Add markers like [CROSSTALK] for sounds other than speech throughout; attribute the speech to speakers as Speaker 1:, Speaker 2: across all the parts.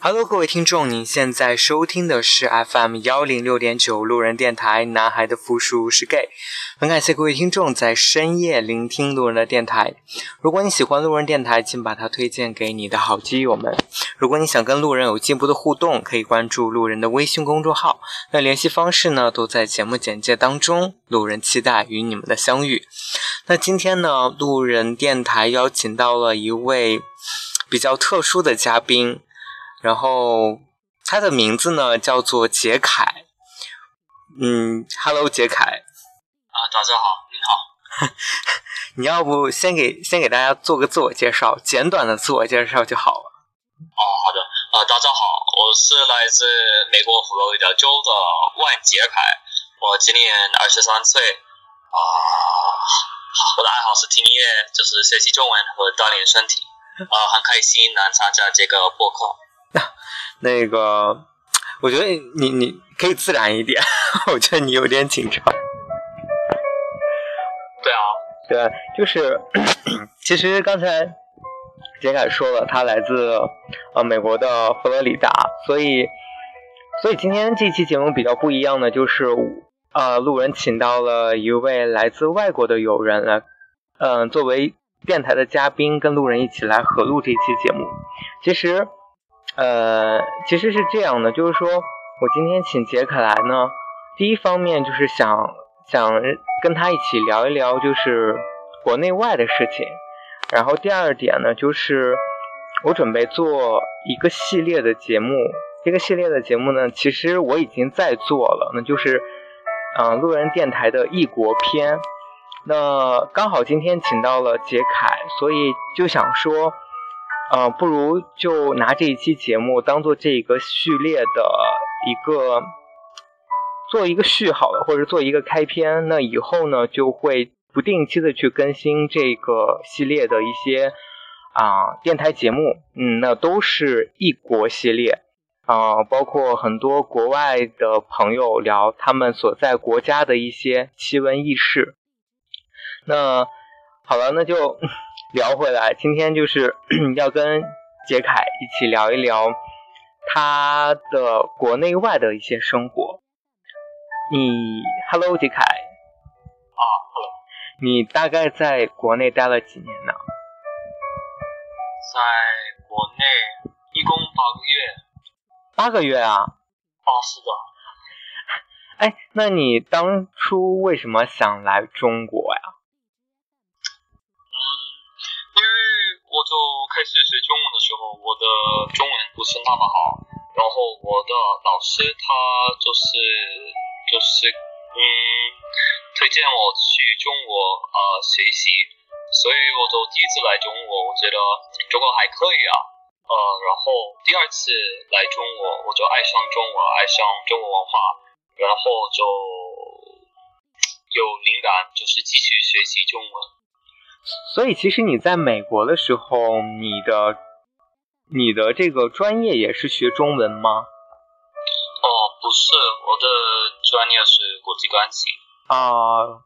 Speaker 1: Hello，各位听众，您现在收听的是 FM 幺零六点九路人电台。男孩的复数是 gay。很感谢各位听众在深夜聆听路人的电台。如果你喜欢路人电台，请把它推荐给你的好基友们。如果你想跟路人有进一步的互动，可以关注路人的微信公众号。那联系方式呢，都在节目简介当中。路人期待与你们的相遇。那今天呢，路人电台邀请到了一位比较特殊的嘉宾。然后他的名字呢叫做杰凯，嗯，Hello，杰凯。
Speaker 2: 啊，大家好，你好。
Speaker 1: 你要不先给先给大家做个自我介绍，简短的自我介绍就好了。哦，
Speaker 2: 好的。啊，大家好，我是来自美国佛罗里达州的万杰凯，我今年二十三岁。啊，我的爱好是听音乐，就是学习中文和锻炼身体。啊，很开心能参加这个播客。[LAUGHS]
Speaker 1: 那个，我觉得你你可以自然一点，[LAUGHS] 我觉得你有点紧张。
Speaker 2: 对啊，
Speaker 1: 对，就是 [CLEARS THROAT] 其实刚才杰凯说了，他来自呃美国的佛罗里达，所以所以今天这期节目比较不一样的就是呃路人请到了一位来自外国的友人来，嗯，作为电台的嘉宾，跟路人一起来合录这期节目。其实。呃，其实是这样的，就是说我今天请杰克来呢，第一方面就是想想跟他一起聊一聊，就是国内外的事情。然后第二点呢，就是我准备做一个系列的节目，这个系列的节目呢，其实我已经在做了，那就是嗯，路人电台的异国篇。那刚好今天请到了杰凯，所以就想说。呃，不如就拿这一期节目当做这个序列的一个做一个序好了，或者做一个开篇。那以后呢，就会不定期的去更新这个系列的一些啊电台节目。嗯，那都是异国系列啊，包括很多国外的朋友聊他们所在国家的一些奇闻异事。那好了，那就。聊回来，今天就是 [CLEARS THROAT] 要跟杰凯一起聊一聊他的国内外的一些生活。你，Hello，杰凯。
Speaker 2: 啊，Hello。
Speaker 1: 你大概在国内待了几年呢？
Speaker 2: 在国内一共八个月。
Speaker 1: 八个月啊？
Speaker 2: 啊，是的。
Speaker 1: 哎，那你当初为什么想来中国呀？
Speaker 2: 我就开始学中文的时候，我的中文不是那么好，然后我的老师他就是就是嗯推荐我去中国呃学习，所以我就第一次来中国，我觉得中国还可以啊，呃，然后第二次来中国，我就爱上中国，爱上中国文化，然后就有灵感，就是继续学习中文。
Speaker 1: 所以，其实你在美国的时候，你的你的这个专业也是学中文吗？
Speaker 2: 哦，不是，我的专业是国际关系。
Speaker 1: 啊，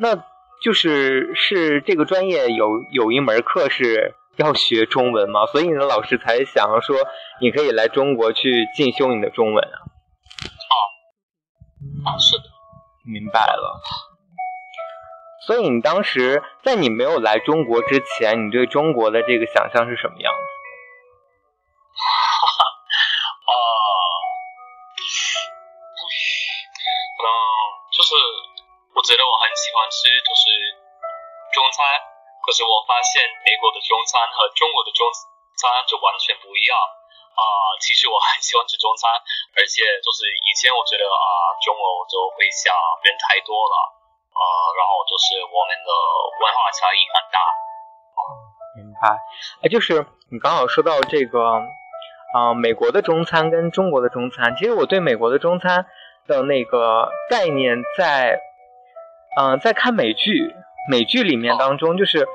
Speaker 1: 那就是是这个专业有有一门课是要学中文吗？所以你的老师才想说你可以来中国去进修你的中文啊？
Speaker 2: 啊，是的，
Speaker 1: 明白了。所以你当时在你没有来中国之前，你对中国的这个想象是什么样子？
Speaker 2: 哈哈，啊，嗯，就是我觉得我很喜欢吃就是中餐，可是我发现美国的中餐和中国的中餐就完全不一样啊。其实我很喜欢吃中餐，而且就是以前我觉得啊，中国我就会想人太多了。呃，然后就是我们的文化差异很大。
Speaker 1: 明白。哎，就是你刚好说到这个，啊，美国的中餐跟中国的中餐，其实我对美国的中餐的那个概念，在，嗯，在看美剧，美剧里面当中，就是，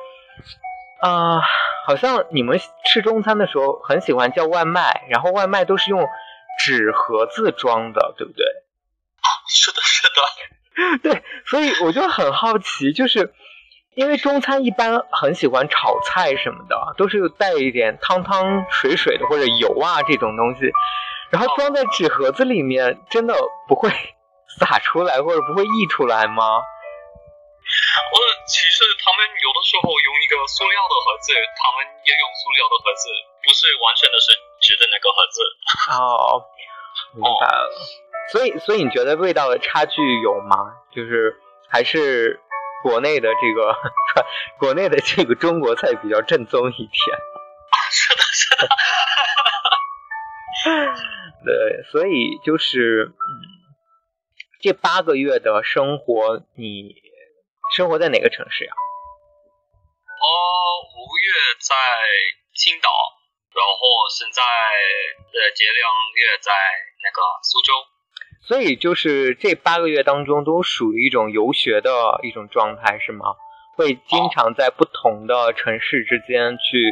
Speaker 1: 啊，好像你们吃中餐的时候很喜欢叫外卖，然后外卖都是用纸盒子装的，对不对？[LAUGHS]
Speaker 2: 是的，是的。[LAUGHS]
Speaker 1: 对，所以我就很好奇，就是因为中餐一般很喜欢炒菜什么的，都是带一点汤汤水水的或者油啊这种东西，然后装在纸盒子里面，真的不会 [LAUGHS] 洒出来或者不会溢出来吗？
Speaker 2: 呃，其实他们有的时候用一个塑料的盒子，他们也用塑料的盒子，不是完全的是纸的那个盒子。
Speaker 1: 哦，明白了。所以，所以你觉得味道的差距有吗？就是还是国内的这个，[LAUGHS] 国内的这个中国菜比较正宗一点。
Speaker 2: 是的，是的。
Speaker 1: 对，所以就是，嗯，这八个月的生活，你生活在哪个城市呀？
Speaker 2: 哦，五个月在青岛，然后现在呃这两个月在那个苏州。
Speaker 1: 所以就是这八个月当中都属于一种游学的一种状态，是吗？会经常在不同的城市之间去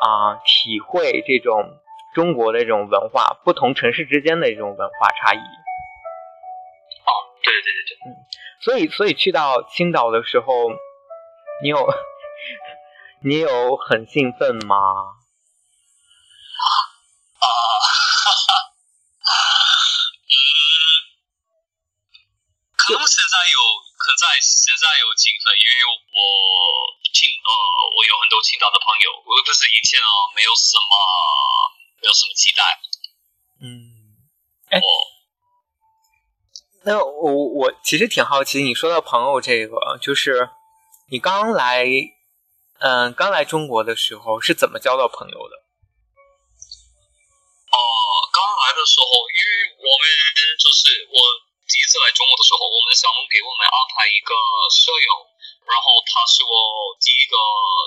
Speaker 1: 啊、体会这种中国的这种文化，不同城市之间的这种文化差异。
Speaker 2: 哦，对对对对对。
Speaker 1: 所以，所以去到青岛的时候，你有你有很兴奋吗？
Speaker 2: 啊，哈现在有，可在现在有兴奋，因为我青呃，我有很多青岛的朋友，我可是以前呢没有什么没有什么期待。
Speaker 1: 嗯，哎
Speaker 2: 哦，
Speaker 1: 那我我其实挺好奇，你说到朋友这个，就是你刚来，嗯、刚来中国的时候是怎么交到朋友的？
Speaker 2: 呃，刚来的时候，因为我们就是我第一次来中国的时候，我们项目给我们安排一个舍友，然后他是我第一个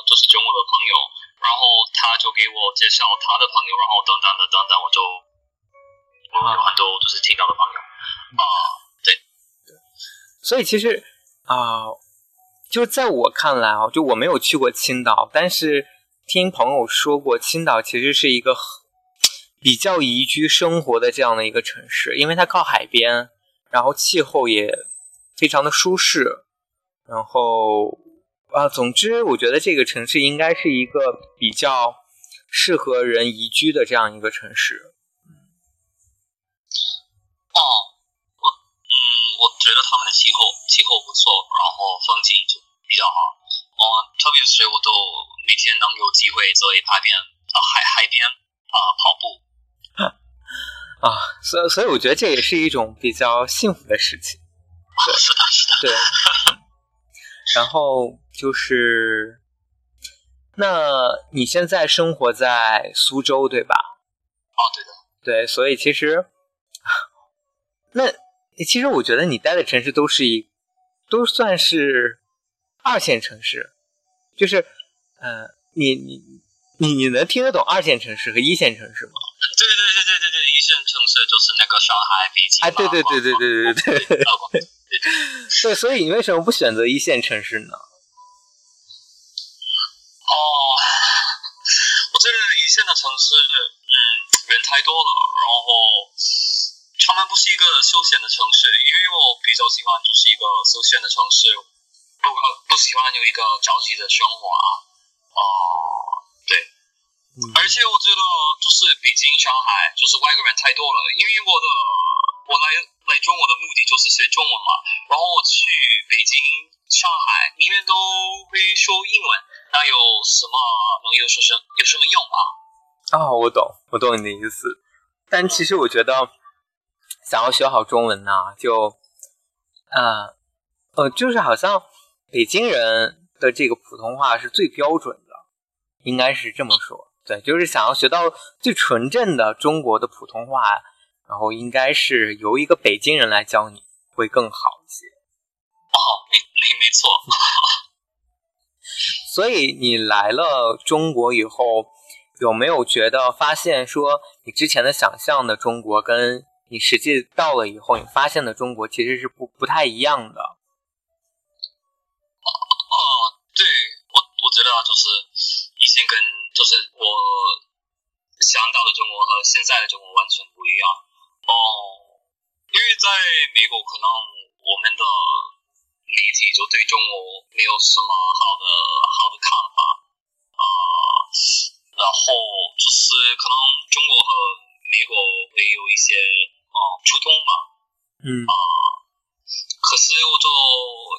Speaker 2: 就是中国的朋友，然后他就给我介绍他的朋友，然后等等的等等，我就我有很多就是听到的朋友啊、对。
Speaker 1: 所以其实啊、就是在我看来啊，就我没有去过青岛，但是听朋友说过，青岛其实是一个比较宜居生活的这样的一个城市，因为它靠海边，然后气候也非常的舒适，然后啊，总之我觉得这个城市应该是一个比较适合人宜居的这样一个城市。
Speaker 2: 哦，我嗯，我觉得他们的气候气候不错，然后风景就比较好。哦，特别是我都每天能有机会在海边啊、海海边啊、跑。
Speaker 1: 啊，所以所以我觉得这也是一种比较幸福的事情。对
Speaker 2: 是的，是的。
Speaker 1: 对，[LAUGHS] 然后就是，那你现在生活在苏州对吧？
Speaker 2: 哦，对的。
Speaker 1: 对，所以其实，那其实我觉得你待的城市都是一，都算是二线城市，就是，呃，你你你你能听得懂二线城市和一线城市吗？
Speaker 2: 对对对对对对，一线城市就是那个上海、北京
Speaker 1: 啊，对对对对对对对 [LAUGHS] 对，
Speaker 2: 对。
Speaker 1: 所以你为什么不选择一线城市呢？
Speaker 2: 哦，我觉得一线的城市，嗯，人太多了，然后他们不是一个休闲的城市，因为我比较喜欢就是一个休闲的城市，不不喜欢有一个着急的生活啊。哦、对，
Speaker 1: 嗯
Speaker 2: 而且我觉得就是北京、上海就是外国人太多了，因为我的我来来中国的目的就是学中文嘛，然后我去北京、上海，你们都会说英文，那有什么能有说什有什么用啊？
Speaker 1: 哦，我懂，我懂你的意思。但其实我觉得，想要学好中文呢，就，呃，呃，就是好像北京人的这个普通话是最标准的，应该是这么说。对，就是想要学到最纯正的中国的普通话，然后应该是由一个北京人来教你会更好一些。
Speaker 2: 哦，没没没错，[LAUGHS]
Speaker 1: 所以你来了中国以后，有没有觉得发现说你之前的想象的中国跟你实际到了以后你发现的中国其实是不不太一样的？
Speaker 2: 哦，对我我觉得就是以前跟就是我想到的中国和现在的中国完全不一样。哦，因为在美国可能我们的媒体就对中国没有什么好的好的看法啊、然后就是可能中国和美国会有一些啊、触动吧，
Speaker 1: 嗯。
Speaker 2: 啊可是我就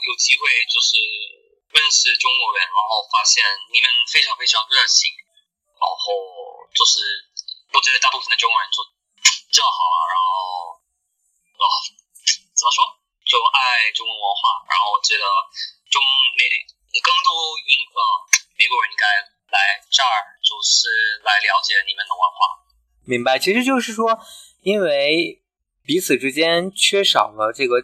Speaker 2: 有机会就是认识中国人，然后发现你们非常非常热情，然后就是我觉得大部分的中国人就正好，然后啊怎么说就爱中国文化，然后我觉得中美更多英呃美国人应该来这儿，就是来了解你们的文化。
Speaker 1: 明白。其实就是说，因为彼此之间缺少了这个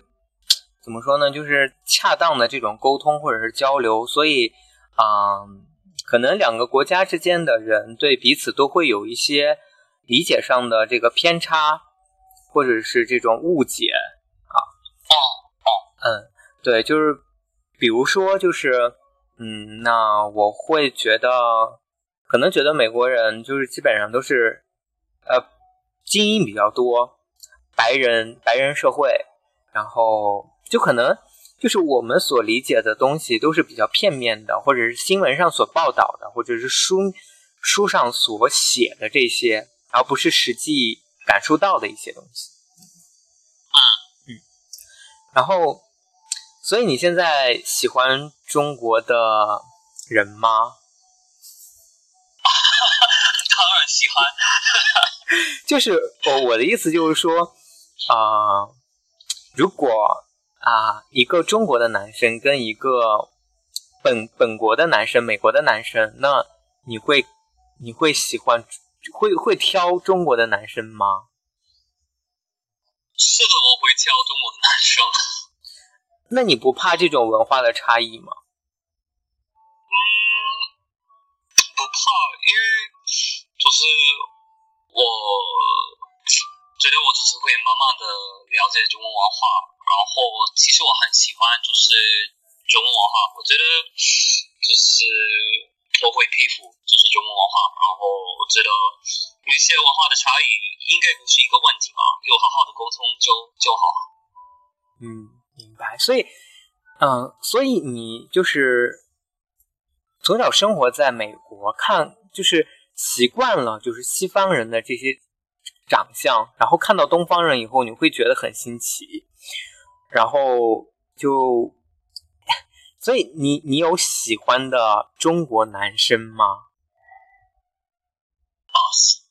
Speaker 1: 怎么说呢，就是恰当的这种沟通或者是交流，所以啊、嗯可能两个国家之间的人对彼此都会有一些理解上的这个偏差，或者是这种误解。
Speaker 2: 哦哦，
Speaker 1: 嗯，对，就是比如说，就是嗯，那我会觉得，可能觉得美国人就是基本上都是呃精英比较多，白人白人社会，然后就可能就是我们所理解的东西都是比较片面的，或者是新闻上所报道的，或者是书书上所写的这些，而不是实际感受到的一些东西。嗯，然后，所以你现在喜欢中国的人吗？[LAUGHS]
Speaker 2: 当然喜欢。[LAUGHS]
Speaker 1: 就是我我的意思就是说，啊、如果啊、一个中国的男生跟一个本本国的男生，美国的男生，那你会你会喜欢会会挑中国的男生吗？
Speaker 2: 是的，我会挑中国的男生。
Speaker 1: 那你不怕这种文化的差异吗？
Speaker 2: 嗯，不怕，因为就是我觉得我就是会慢慢的了解中国文化，然后其实我很喜欢就是中国文化，我觉得就是我会佩服就是中国文化，然后我觉得有些文化的差异应该不是一个问题吧，有好好的沟通就就好。
Speaker 1: 嗯，明白。所以，嗯、所以你就是从小生活在美国，看就是习惯了就是西方人的这些长相，然后看到东方人以后，你会觉得很新奇，然后就，所以你你有喜欢的中国男生吗？
Speaker 2: 啊，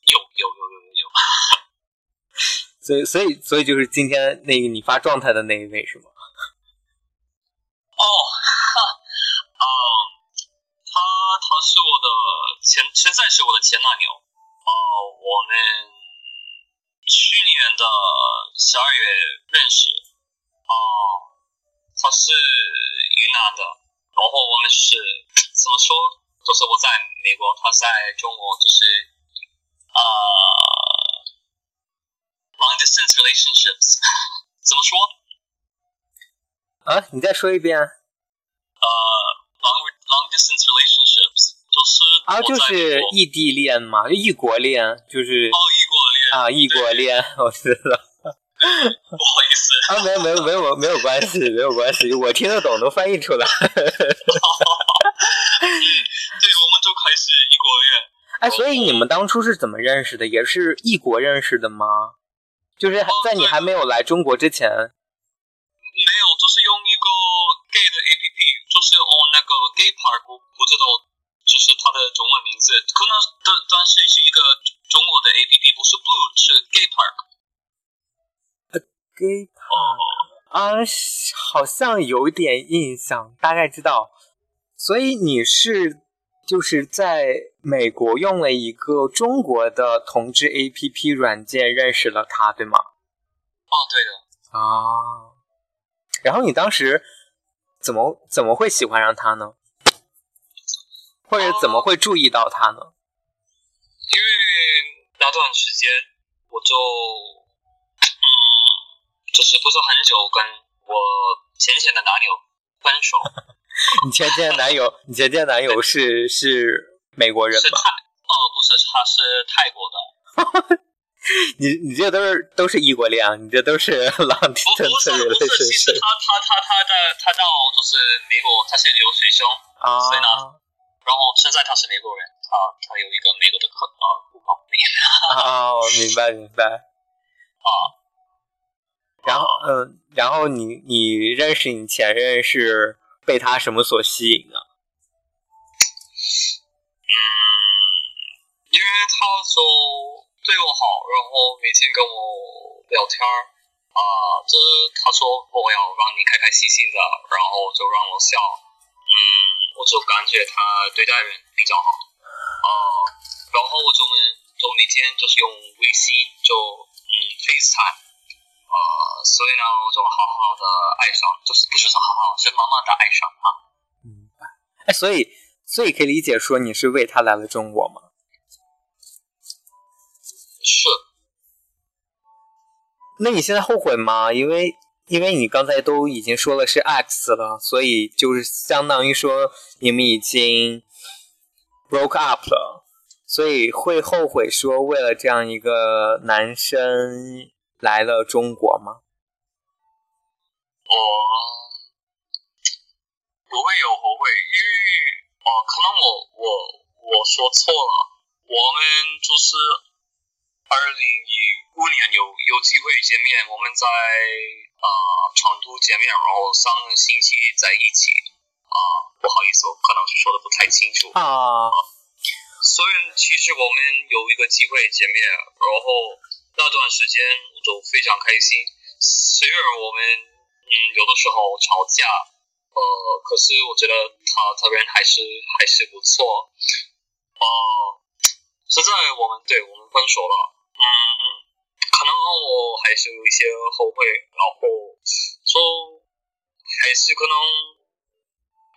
Speaker 2: 有有有有有有，[LAUGHS]
Speaker 1: 所以，所以，所以就是今天那个你发状态的那一位是吗？
Speaker 2: 哦，哈，嗯，他他是我的前，现在是我的前男友。哦、我们去年的十二月认识。哦、他是云南的，然后我们是怎么说？就是我在美国，他在中国，就是呃，long distance relationships，[LAUGHS] 怎么说？
Speaker 1: 啊，你再说一遍
Speaker 2: 呃，long long distance relationships，就是
Speaker 1: 啊，就是异地恋嘛，就异国恋，就是
Speaker 2: 哦，异国恋
Speaker 1: 啊，异国恋，我知道
Speaker 2: 不好意思，
Speaker 1: 啊，没有没有没有没有关系，没有关系，我听得懂，能翻译出来。[LAUGHS]
Speaker 2: 对，我们就开始异国恋。
Speaker 1: 哎，所以你们当初是怎么认识的？也是异国认识的吗？就是在你还没有来中国之前，
Speaker 2: 没有，就是用一个 gay 的 APP，就是哦那个 gay park，我不知道，就是它的中文名字，可能但但是是一个中国的 APP，不是 blue，是 gay park。
Speaker 1: 啊，好像有点印象，大概知道。所以你是就是在美国用了一个中国的同志 APP 软件认识了他，对吗？
Speaker 2: 哦，对的，
Speaker 1: 啊，然后你当时怎么怎么会喜欢上他呢？或者怎么会注意到他呢？
Speaker 2: 因为那段时间我就嗯，就是不是很久跟我前前的男友分手，[LAUGHS]
Speaker 1: 你前前男友，[LAUGHS] 你前前男友是是美国人吗？
Speaker 2: 是泰，哦，不是，他是泰国的。[LAUGHS]
Speaker 1: 你你这都是都是异国恋，你这都是 long
Speaker 2: 不不是不是，其实他他他他的他到就是美国，他是留学生，
Speaker 1: 啊
Speaker 2: 所以呢然后现在他是美国人，他他有一个美国的客呃户口。
Speaker 1: 哦，明白明白。
Speaker 2: 啊，
Speaker 1: 然后嗯，然后你你认识你前任是被他什么所吸引的？
Speaker 2: 嗯，因为他就对我好，然后每天跟我聊天儿。啊，就是他说我要让你开开心心的，然后就让我笑，嗯，我就感觉他对待人比较好，啊，然后我就们就每天就是用微信就嗯 FaceTime，呃，所以呢我就好好的爱上，就是不是说好好，是慢慢的爱上他。
Speaker 1: 明白。哎，所以所以可以理解说你是为他来了中国吗？
Speaker 2: 是，
Speaker 1: 那你现在后悔吗？因为因为你刚才都已经说了是 X 了，所以就是相当于说你们已经 broke up 了，所以会后悔说为了这样一个男生来了中国吗？
Speaker 2: 我不会有后悔，因为哦，可能我我我说错了，我们就是二零一五年有有机会见面，我们在啊、成都见面，然后上个星期在一起啊、不好意思，我可能是说的不太清楚。
Speaker 1: 啊，
Speaker 2: 虽然其实我们有一个机会见面，然后那段时间我就非常开心。虽然我们嗯有的时候吵架，呃，可是我觉得他他人还是还是不错。哦、现在我们对我们分手了，嗯，可能我还是有一些后悔，然后说还是可能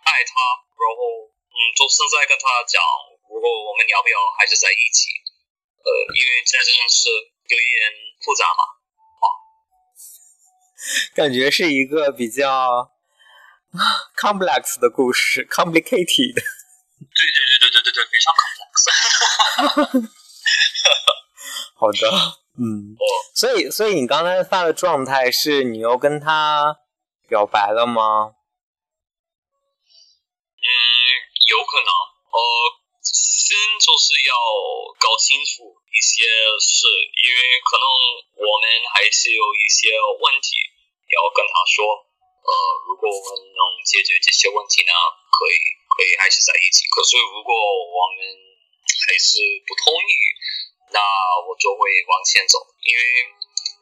Speaker 2: 爱他，然后嗯，就现在跟他讲，如果我们要不要还是在一起？呃，因为在这件事有一点复杂嘛。[LAUGHS]
Speaker 1: 感觉是一个比较 [LAUGHS] complex 的故事，complicated。
Speaker 2: 对对对对对对对，非常 complex。
Speaker 1: 好的，嗯，
Speaker 2: 哦，
Speaker 1: 所以所以你刚才发的状态是你又跟他表白了吗？
Speaker 2: 嗯，有可能。呃，先就是要搞清楚一些事，因为可能我们还是有一些问题要跟他说。呃，如果我们能解决这些问题呢，可以可以还是在一起。可是如果我们还是不同意，那我就会往前走，因为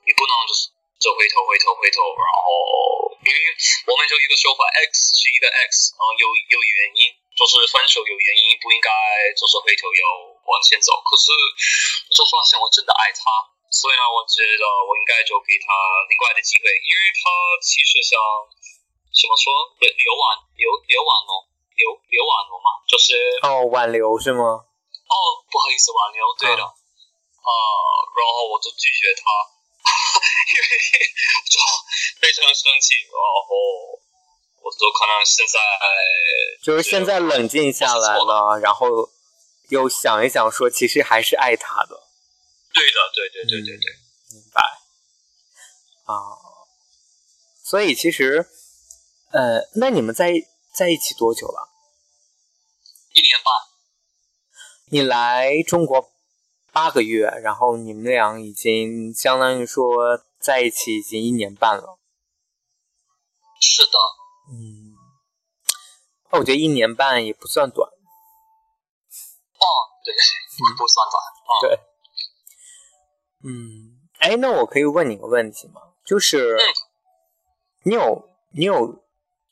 Speaker 2: 你不能就是就回头回头回头，然后因为我们就一个说法，X 是一个 X，嗯，有有原因，就是分手有原因，不应该就是回头有往前走。可是我就发现我真的爱他，所以呢，我觉得我应该就给他另外的机会，因为他其实想怎么说刘刘婉刘刘婉龙刘刘婉龙嘛，就是
Speaker 1: 哦，挽留是吗？
Speaker 2: 哦，不好意思，挽留，对的，啊、然后我就拒绝他，[LAUGHS] 因为就非常生气，然后我就可能现在
Speaker 1: 就是现在冷静下来了，然后又想一想，说其实还是爱他的，
Speaker 2: 对的，对对对对对，
Speaker 1: 明白？啊，所以其实，呃，那你们在在一起多久了？
Speaker 2: 一年半，
Speaker 1: 你来中国八个月，然后你们俩已经相当于说在一起已经一年半了。
Speaker 2: 是的，
Speaker 1: 嗯，那我觉得一年半也不算短。
Speaker 2: 哦，对，不算短，啊、
Speaker 1: 对嗯，哎，那我可以问你个问题吗？就是
Speaker 2: 嗯
Speaker 1: 你有你有，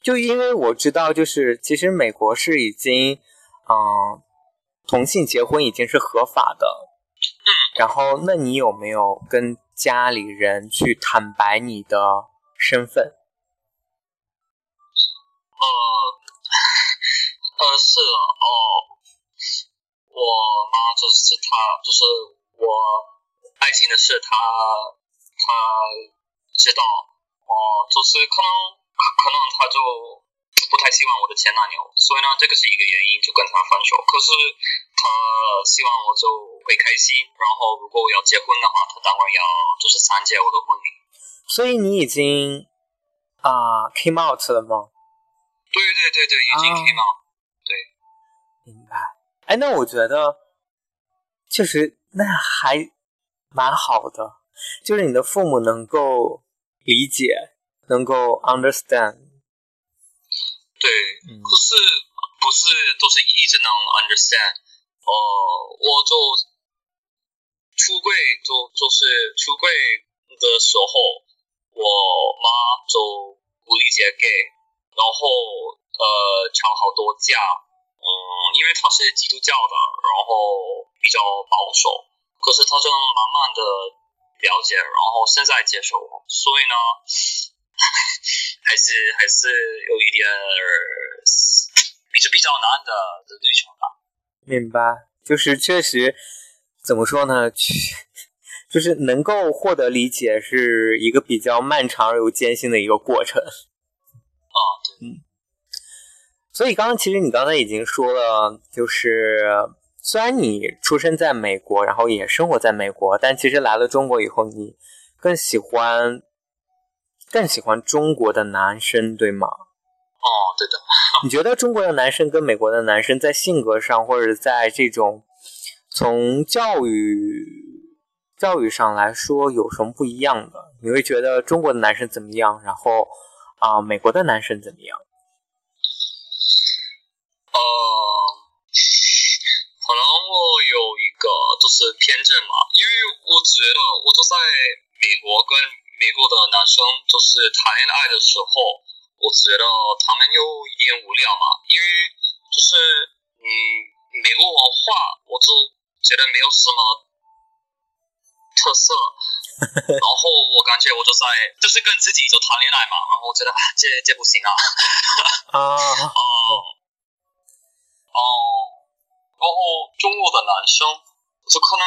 Speaker 1: 就因为我知道，就是其实美国是已经，嗯、同性结婚已经是合法的。然后，那你有没有跟家里人去坦白你的身份？
Speaker 2: 呃，[LAUGHS] 呃，是的，哦，我妈就是她，就是我爱情的事，她她知道，哦、就是可能可能她就不太希望我的前男友，所以呢，这个是一个原因，就跟他分手。可是她希望我就会开心。然后如果我要结婚的话，他当然要就是参加我的婚礼。
Speaker 1: 所以你已经啊 came out 了吗？
Speaker 2: 对对对对，已经 came out。
Speaker 1: 哎，那我觉得确实那还蛮好的，就是你的父母能够理解，能够 understand。
Speaker 2: 对，可是不是都是一直能 understand？呃，我就出柜，就就是出柜的时候，我妈就不理解 gay，然后呃吵好多架。嗯，因为他是基督教的，然后比较保守，可是他正慢慢的了解，然后现在接受，所以呢，[LAUGHS] 还是还是有一点比较比较难的的旅程吧。
Speaker 1: 明白，就是确实怎么说呢？[LAUGHS] 就是能够获得理解是一个比较漫长而又艰辛的一个过程。
Speaker 2: 啊，
Speaker 1: 嗯。所以刚刚其实你刚才已经说了，就是虽然你出生在美国，然后也生活在美国，但其实来了中国以后，你更喜欢更喜欢中国的男生，对吗？
Speaker 2: 哦，对的。
Speaker 1: 你觉得中国的男生跟美国的男生在性格上，或者在这种从教育教育上来说有什么不一样的？你会觉得中国的男生怎么样？然后啊，美国的男生怎么样？
Speaker 2: 呃，可能我有一个就是偏见嘛，因为我觉得我都在美国跟美国的男生就是谈恋爱的时候，我觉得他们有一点无聊嘛，因为就是嗯美国文化，我就觉得没有什么特色，然后我感觉我就在就是跟自己就谈恋爱嘛，然后我觉得这这不行啊，[LAUGHS]
Speaker 1: 啊。
Speaker 2: 哦。哦，然后中国的男生就可能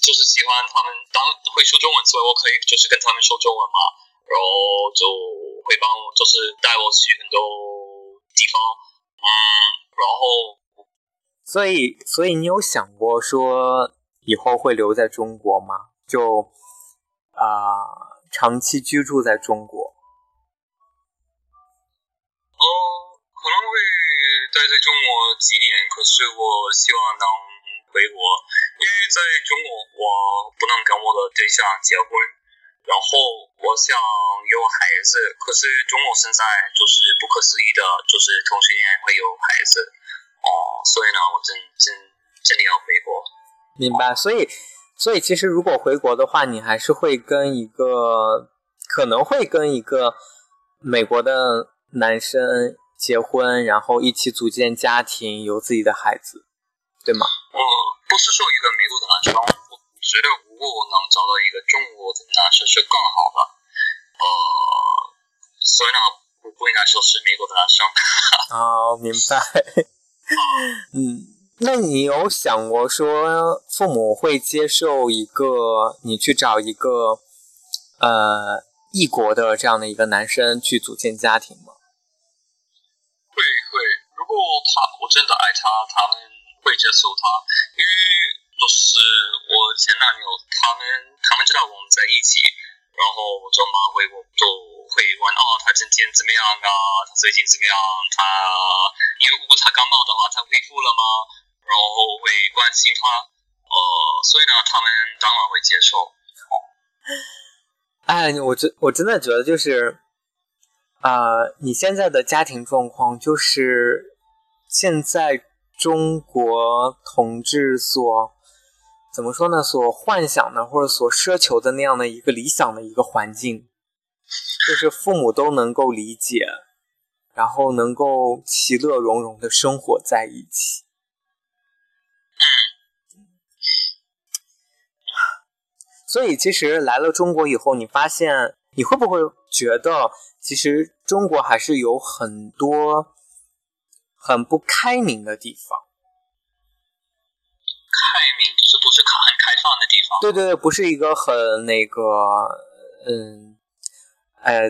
Speaker 2: 就是喜欢他们当会说中文，所以我可以就是跟他们说中文嘛，然后就会帮我就是带我去很多地方，嗯，然后，
Speaker 1: 所以所以你有想过说以后会留在中国吗？就啊，长期居住在中国？
Speaker 2: 哦，可能会。待在中国几年，可是我希望能回国，因为在中国我不能跟我的对象结婚，然后我想有孩子，可是中国现在就是不可思议的，就是同性恋会有孩子，哦，所以呢，我真真真的要回国。
Speaker 1: 明白，所以所以其实如果回国的话，你还是会跟一个可能会跟一个美国的男生。结婚，然后一起组建家庭，有自己的孩子，对吗？
Speaker 2: 我不是说一个美国的男生，我觉得如果我能找到一个中国的男生是更好的。呃，所以呢，不不应该说是美国的男生。[LAUGHS]
Speaker 1: 哦，明白。[LAUGHS] 嗯，那你有想过说父母会接受一个你去找一个呃异国的这样的一个男生去组建家庭吗？
Speaker 2: 如果他我真的爱他，他们会接受他，因为就是我前男友，他们他们知道我们在一起，然后我就马会我就会问哦，他今天怎么样啊？他最近怎么样？他因为如果他感冒的话，他恢复了吗？然后会关心他，呃，所以呢，他们当然会接受。
Speaker 1: 哎，我真我真的觉得就是。啊，你现在的家庭状况就是现在中国同志所怎么说呢？所幻想的或者所奢求的那样的一个理想的一个环境，就是父母都能够理解，然后能够其乐融融的生活在一起。所以，其实来了中国以后，你发现你会不会觉得？其实中国还是有很多很不开明的地方。
Speaker 2: 开明就是不是很开放的地方。
Speaker 1: 对对对，不是一个很那个，嗯，哎，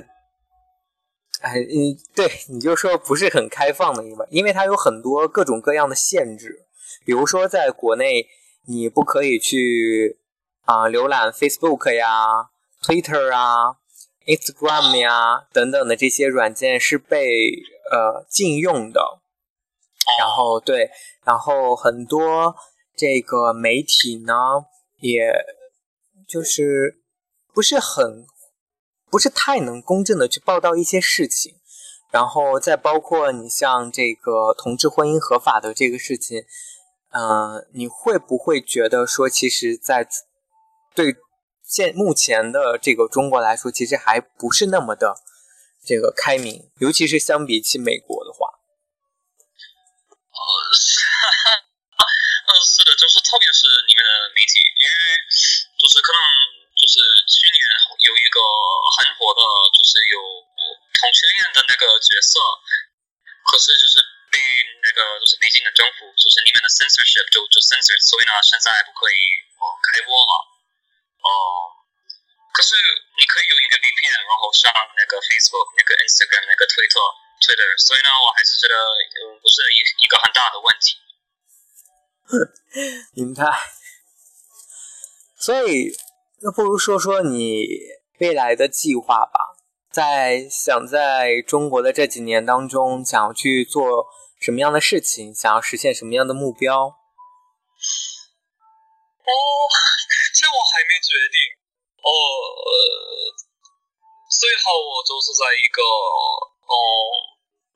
Speaker 1: 哎，嗯，对，你就说不是很开放的地方，因为它有很多各种各样的限制。比如说，在国内，你不可以去啊浏览 Facebook 呀、Twitter 啊、Instagram 呀等等的这些软件是被呃禁用的。然后对，然后很多这个媒体呢，也就是不是很不是太能公正的去报道一些事情。然后再包括你像这个同志婚姻合法的这个事情，嗯，你会不会觉得说，其实，在对现目前的这个中国来说，其实还不是那么的这个开明，尤其是相比起美国的话。
Speaker 2: 就是特别是里面的媒体，因为就是可能就是去年有一个很火的，就是有。同性恋的那个角色，可是就是被那个就是北京的政府，就是里面的 censorship 就就 censor，所以呢现在不可以哦开播了，哦，可是你可以有一个 VPN，然后上那个 Facebook、那个 Instagram、那个推特、Twitter，所以呢我还是觉得嗯不是一一个很大的问题。[LAUGHS]
Speaker 1: 明白。所以那不如说说你未来的计划吧。在想在中国的这几年当中，想要去做什么样的事情，想要实现什么样的目标？哦，
Speaker 2: 这我还没决定。哦，最好我就是在一个哦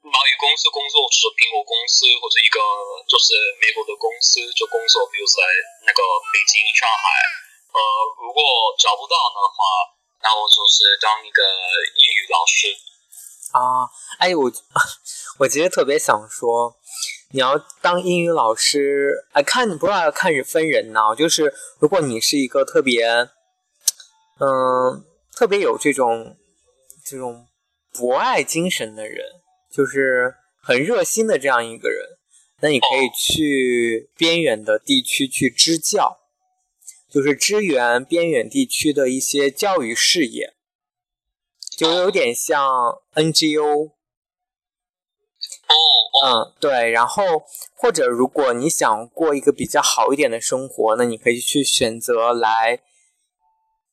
Speaker 2: 贸易公司工作，就是苹果公司或者一个就是美国的公司就工作，比如在那个北京、上海。呃，如果找不到的话。那我就是当一个英语老师啊！
Speaker 1: 哎，我我其实特别想说，你要当英语老师，哎，看你不知道要看分人呢。就是如果你是一个特别，嗯，特别有这种这种博爱精神的人，就是很热心的这样一个人，那你可以去边远的地区去支教。就是支援边远地区的一些教育事业，就有点像 NGO。嗯，对。然后或者如果你想过一个比较好一点的生活，那你可以去选择来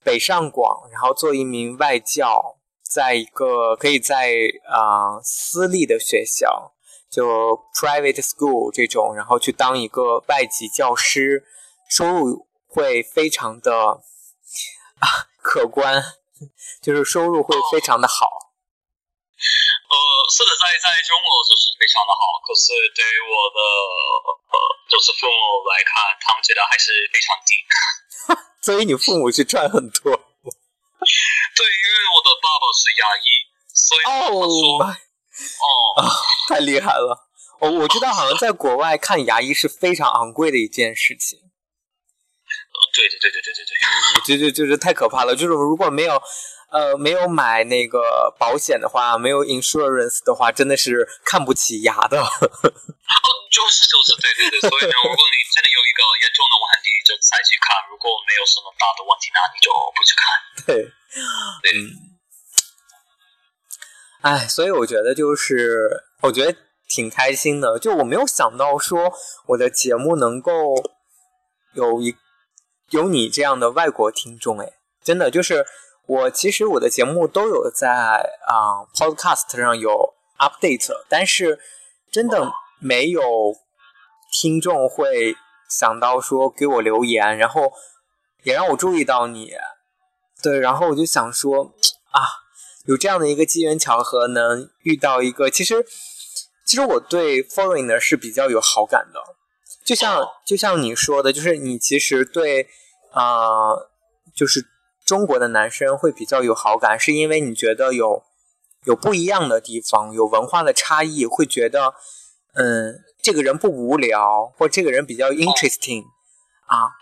Speaker 1: 北上广，然后做一名外教，在一个可以在啊私立的学校，就 private school 这种，然后去当一个外籍教师，收入。会非常的啊 [LAUGHS] 可观，[LAUGHS] 就是收入会非常的好。
Speaker 2: 呃，是的，在在中国就是非常的好，可是对于我的呃就是父母来看，他们觉得还是非常低。[LAUGHS]
Speaker 1: 所以你父母去赚很多。
Speaker 2: 对，因为我的爸爸是牙医，所以我说哦，
Speaker 1: 太厉害了。我我知道，好像在国外看牙医是非常昂贵的一件事情。
Speaker 2: 对对对对对对对，就
Speaker 1: 是太可怕了。就是如果没有，呃，没有买那个保险的话，没有 insurance 的话，真的是看不起牙的。
Speaker 2: 哦，[LAUGHS] 就是就是，对对对。所以呢，如果你真的有一个严重的问题，就再去看；如果没有什么大的问题，那你就不去看。
Speaker 1: 对，[LAUGHS] 对。哎，所以我觉得就是，我觉得挺开心的。就我没有想到说我的节目能够有一。有你这样的外国听众，哎，真的就是我。其实我的节目都有在啊 Podcast 上有 update，但是真的没有听众会想到说给我留言，然后也让我注意到你。对，然后我就想说啊，有这样的一个机缘巧合，能遇到一个，其实其实我对 Foreigner 是比较有好感的。就像就像你说的，就是你其实对啊，就是中国的男生会比较有好感，是因为你觉得有有不一样的地方，有文化的差异，会觉得嗯，这个人不无聊，或这个人比较 interesting 啊，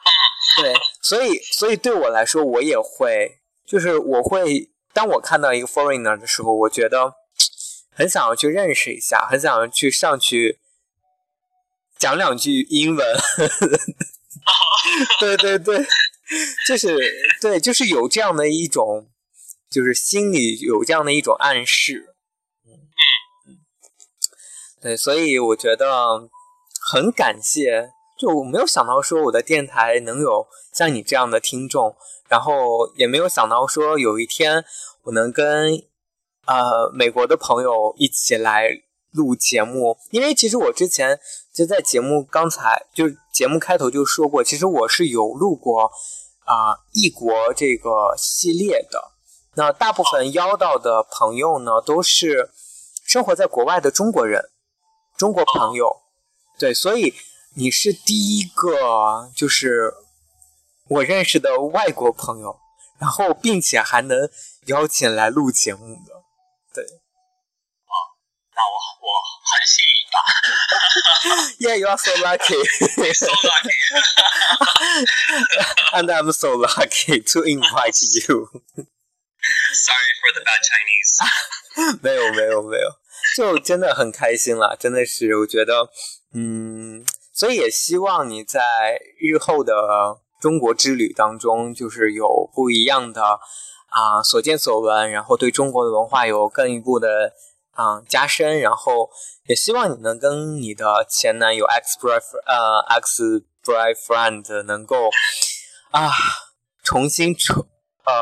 Speaker 1: 对，所以所以对我来说，我也会，就是我会当我看到一个 foreigner 的时候，我觉得很想要去认识一下，很想要去上去。讲两句英文，对 [LAUGHS] 对对，就是对，就是有这样的一种，就是心里有这样的一种暗示，嗯嗯，对，所以我觉得很感谢就我没有想到说我的电台能有像你这样的听众，然后也没有想到说有一天我能跟呃美国的朋友一起来录节目，因为其实我之前就在节目刚才就节目开头就说过，其实我是有录过啊异国这个系列的。那大部分邀到的朋友呢，都是生活在国外的中国人，中国朋友，对，所以你是第一个就是我认识的外国朋友，然后并且还能邀请来录节目的，对。
Speaker 2: 啊，那我我很幸运吧。[LAUGHS]
Speaker 1: Yeah, you are so lucky.
Speaker 2: so lucky.
Speaker 1: And I'm so lucky to invite you.
Speaker 2: Sorry for the bad Chinese.
Speaker 1: 没有没有没有，就真的很开心了，真的是我觉得，嗯，所以也希望你在日后的中国之旅当中，就是有不一样的啊所见所闻，然后对中国的文化有更一步的啊加深，然后也希望你能跟你的前男友 ex boyfriend 呃 ex boyfriend 能够啊重新重呃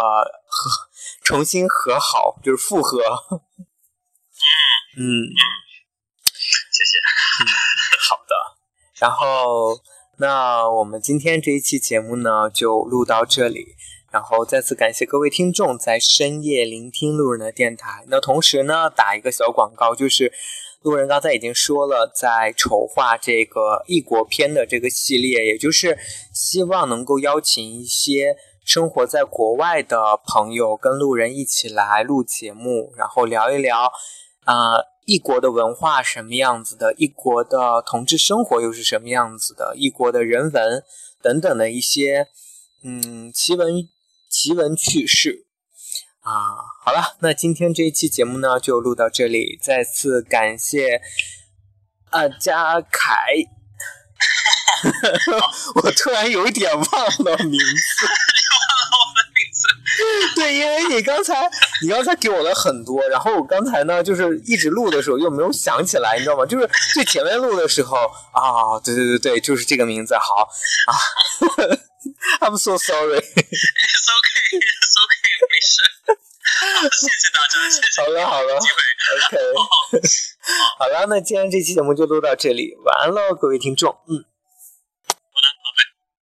Speaker 1: 和。重新和好，就是复合。嗯，
Speaker 2: 谢谢。
Speaker 1: 嗯，好的。然后，那我们今天这一期节目呢，就录到这里。然后再次感谢各位听众在深夜聆听路人的电台。那同时呢，打一个小广告，就是路人刚才已经说了，在筹划这个异国篇的这个系列，也就是希望能够邀请一些。生活在国外的朋友跟路人一起来录节目，然后聊一聊，啊，异国的文化什么样子的，异国的同志生活又是什么样子的，异国的人文等等的一些，嗯，奇闻奇闻趣事，啊，好了，那今天这一期节目呢就录到这里，再次感谢啊嘉凯，[LAUGHS] 我突然有一点忘了名字。[LAUGHS] 对，因为你刚才你刚才给我了很多，然后我刚才呢就是一直录的时候又没有想起来，你知道吗？就是最前面录的时候啊，对对对对，就是这个名字。好啊呵呵 [LAUGHS] I'm so sorry。[LAUGHS] It's
Speaker 2: okay, it's okay，没事。谢谢大家，谢谢。
Speaker 1: 好了好了，OK。[LAUGHS] 好了，那今天这期节目就录到这里，晚安喽，各位听众，嗯。